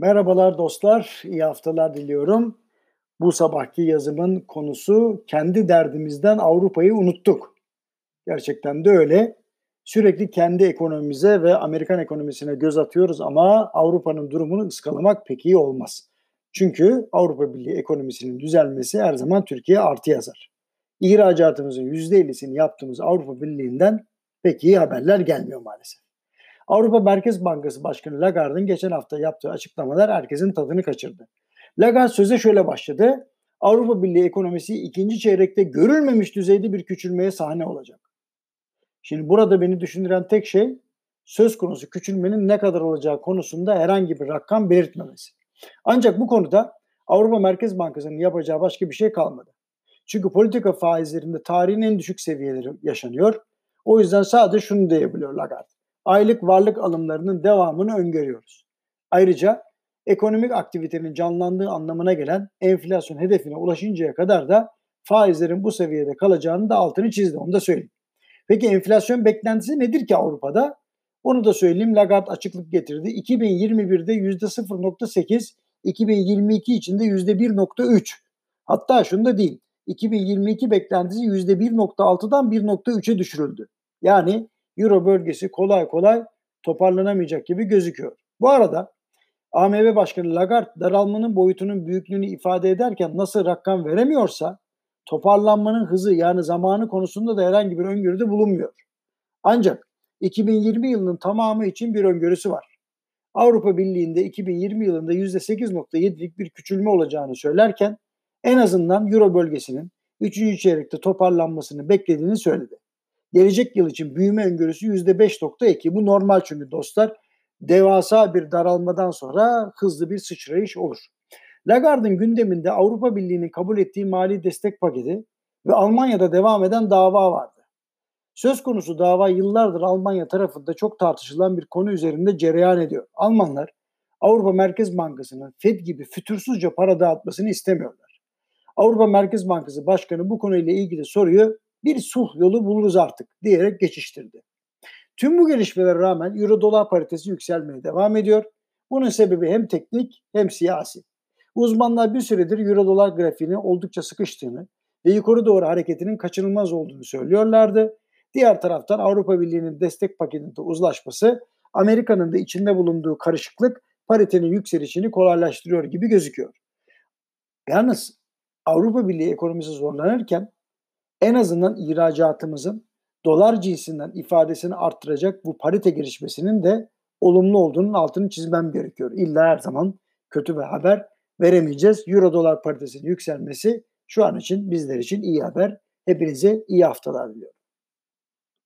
Merhabalar dostlar, iyi haftalar diliyorum. Bu sabahki yazımın konusu kendi derdimizden Avrupa'yı unuttuk. Gerçekten de öyle. Sürekli kendi ekonomimize ve Amerikan ekonomisine göz atıyoruz ama Avrupa'nın durumunu ıskalamak pek iyi olmaz. Çünkü Avrupa Birliği ekonomisinin düzelmesi her zaman Türkiye artı yazar. İhracatımızın %50'sini yaptığımız Avrupa Birliği'nden pek iyi haberler gelmiyor maalesef. Avrupa Merkez Bankası Başkanı Lagarde'ın geçen hafta yaptığı açıklamalar herkesin tadını kaçırdı. Lagarde söze şöyle başladı. Avrupa Birliği ekonomisi ikinci çeyrekte görülmemiş düzeyde bir küçülmeye sahne olacak. Şimdi burada beni düşündüren tek şey söz konusu küçülmenin ne kadar olacağı konusunda herhangi bir rakam belirtmemesi. Ancak bu konuda Avrupa Merkez Bankası'nın yapacağı başka bir şey kalmadı. Çünkü politika faizlerinde tarihin en düşük seviyeleri yaşanıyor. O yüzden sadece şunu diyebiliyor Lagarde aylık varlık alımlarının devamını öngörüyoruz. Ayrıca ekonomik aktivitenin canlandığı anlamına gelen enflasyon hedefine ulaşıncaya kadar da faizlerin bu seviyede kalacağını da altını çizdi. Onu da söyleyeyim. Peki enflasyon beklentisi nedir ki Avrupa'da? Onu da söyleyeyim. Lagarde açıklık getirdi. 2021'de %0.8, 2022 için de %1.3. Hatta şunu da değil. 2022 beklentisi %1.6'dan 1.3'e düşürüldü. Yani Euro bölgesi kolay kolay toparlanamayacak gibi gözüküyor. Bu arada AMV Başkanı Lagarde daralmanın boyutunun büyüklüğünü ifade ederken nasıl rakam veremiyorsa toparlanmanın hızı yani zamanı konusunda da herhangi bir öngörüde bulunmuyor. Ancak 2020 yılının tamamı için bir öngörüsü var. Avrupa Birliği'nde 2020 yılında %8.7'lik bir küçülme olacağını söylerken en azından Euro bölgesinin 3. çeyrekte toparlanmasını beklediğini söyledi gelecek yıl için büyüme öngörüsü %5.2. Bu normal çünkü dostlar. Devasa bir daralmadan sonra hızlı bir sıçrayış olur. Lagarde'ın gündeminde Avrupa Birliği'nin kabul ettiği mali destek paketi ve Almanya'da devam eden dava vardı. Söz konusu dava yıllardır Almanya tarafında çok tartışılan bir konu üzerinde cereyan ediyor. Almanlar Avrupa Merkez Bankası'nın Fed gibi fütursuzca para dağıtmasını istemiyorlar. Avrupa Merkez Bankası Başkanı bu konuyla ilgili soruyu bir sulh yolu buluruz artık diyerek geçiştirdi. Tüm bu gelişmelere rağmen euro dolar paritesi yükselmeye devam ediyor. Bunun sebebi hem teknik hem siyasi. Uzmanlar bir süredir euro dolar grafiğini oldukça sıkıştığını ve yukarı doğru hareketinin kaçınılmaz olduğunu söylüyorlardı. Diğer taraftan Avrupa Birliği'nin destek paketinde uzlaşması Amerika'nın da içinde bulunduğu karışıklık paritenin yükselişini kolaylaştırıyor gibi gözüküyor. Yalnız Avrupa Birliği ekonomisi zorlanırken en azından ihracatımızın dolar cinsinden ifadesini arttıracak bu parite gelişmesinin de olumlu olduğunun altını çizmem gerekiyor. İlla her zaman kötü bir haber veremeyeceğiz. Euro dolar paritesinin yükselmesi şu an için bizler için iyi haber. Hepinize iyi haftalar diliyorum.